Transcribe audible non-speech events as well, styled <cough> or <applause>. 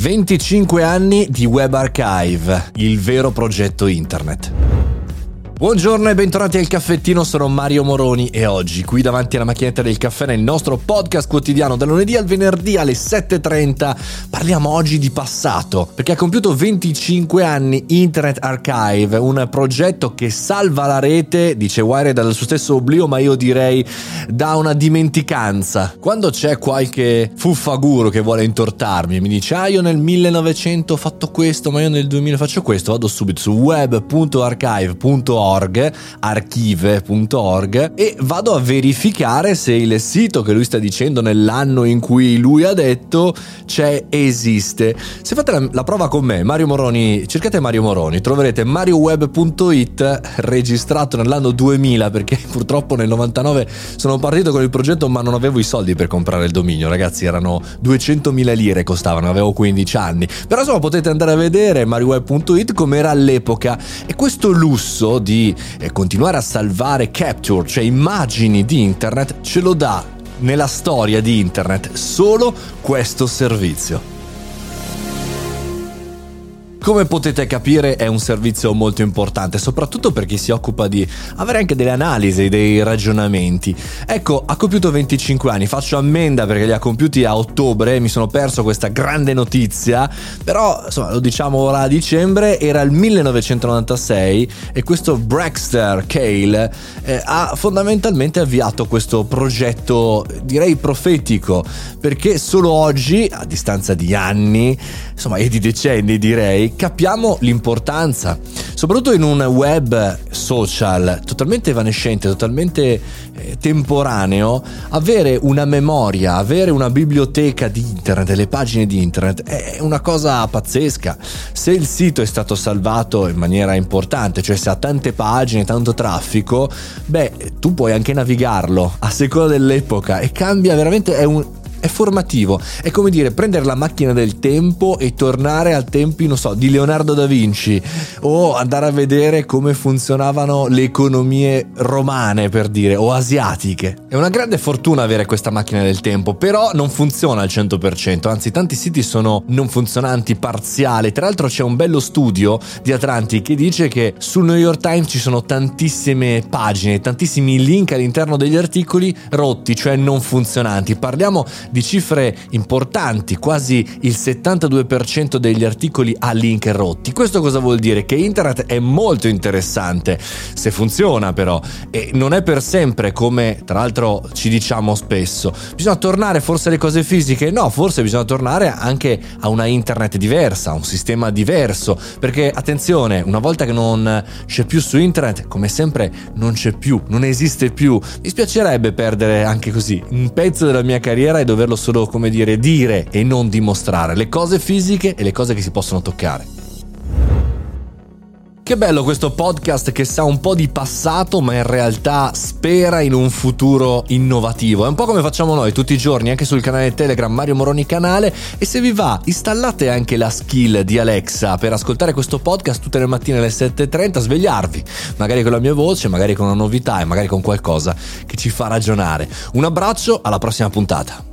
25 anni di Web Archive, il vero progetto internet. Buongiorno e bentornati al caffettino, sono Mario Moroni e oggi qui davanti alla macchinetta del caffè nel nostro podcast quotidiano da lunedì al venerdì alle 7.30 parliamo oggi di passato perché ha compiuto 25 anni Internet Archive, un progetto che salva la rete, dice Wired dal suo stesso oblio ma io direi da una dimenticanza. Quando c'è qualche fuffaguro che vuole intortarmi e mi dice ah io nel 1900 ho fatto questo ma io nel 2000 faccio questo, vado subito su web.archive.org archive.org, archive.org e vado a verificare se il sito che lui sta dicendo nell'anno in cui lui ha detto c'è esiste. Se fate la, la prova con me, Mario Moroni, cercate Mario Moroni, troverete marioweb.it registrato nell'anno 2000 perché <laughs> purtroppo nel 99 sono partito con il progetto ma non avevo i soldi per comprare il dominio, ragazzi, erano 200.000 lire costavano, avevo 15 anni. Però insomma potete andare a vedere marioweb.it com'era all'epoca e questo lusso di eh, continuare a salvare capture, cioè immagini di internet, ce lo dà nella storia di internet solo questo servizio. Come potete capire è un servizio molto importante, soprattutto per chi si occupa di avere anche delle analisi, dei ragionamenti. Ecco, ha compiuto 25 anni, faccio ammenda perché li ha compiuti a ottobre, mi sono perso questa grande notizia, però insomma lo diciamo ora a dicembre, era il 1996 e questo Braxter Cale eh, ha fondamentalmente avviato questo progetto, direi profetico, perché solo oggi, a distanza di anni, insomma e di decenni direi, capiamo l'importanza, soprattutto in un web social totalmente evanescente, totalmente eh, temporaneo, avere una memoria, avere una biblioteca di internet, delle pagine di internet, è una cosa pazzesca. Se il sito è stato salvato in maniera importante, cioè se ha tante pagine, tanto traffico, beh, tu puoi anche navigarlo a seconda dell'epoca e cambia veramente, è un, è formativo, è come dire prendere la macchina del tempo e tornare al tempi, non so, di Leonardo da Vinci o andare a vedere come funzionavano le economie romane, per dire, o asiatiche. È una grande fortuna avere questa macchina del tempo, però non funziona al 100%, anzi tanti siti sono non funzionanti, parziali. Tra l'altro c'è un bello studio di Atlanti che dice che sul New York Times ci sono tantissime pagine, tantissimi link all'interno degli articoli rotti, cioè non funzionanti. Parliamo di cifre importanti, quasi il 72% degli articoli ha link rotti. Questo cosa vuol dire? Che internet è molto interessante se funziona però e non è per sempre come tra l'altro ci diciamo spesso. Bisogna tornare forse alle cose fisiche? No, forse bisogna tornare anche a una internet diversa, a un sistema diverso, perché attenzione, una volta che non c'è più su internet, come sempre non c'è più, non esiste più. Mi spiacerebbe perdere anche così un pezzo della mia carriera e dover doverlo solo, come dire, dire e non dimostrare, le cose fisiche e le cose che si possono toccare. Che bello questo podcast che sa un po' di passato ma in realtà spera in un futuro innovativo. È un po' come facciamo noi tutti i giorni anche sul canale Telegram Mario Moroni Canale e se vi va installate anche la skill di Alexa per ascoltare questo podcast tutte le mattine alle 7.30, svegliarvi, magari con la mia voce, magari con una novità e magari con qualcosa che ci fa ragionare. Un abbraccio, alla prossima puntata.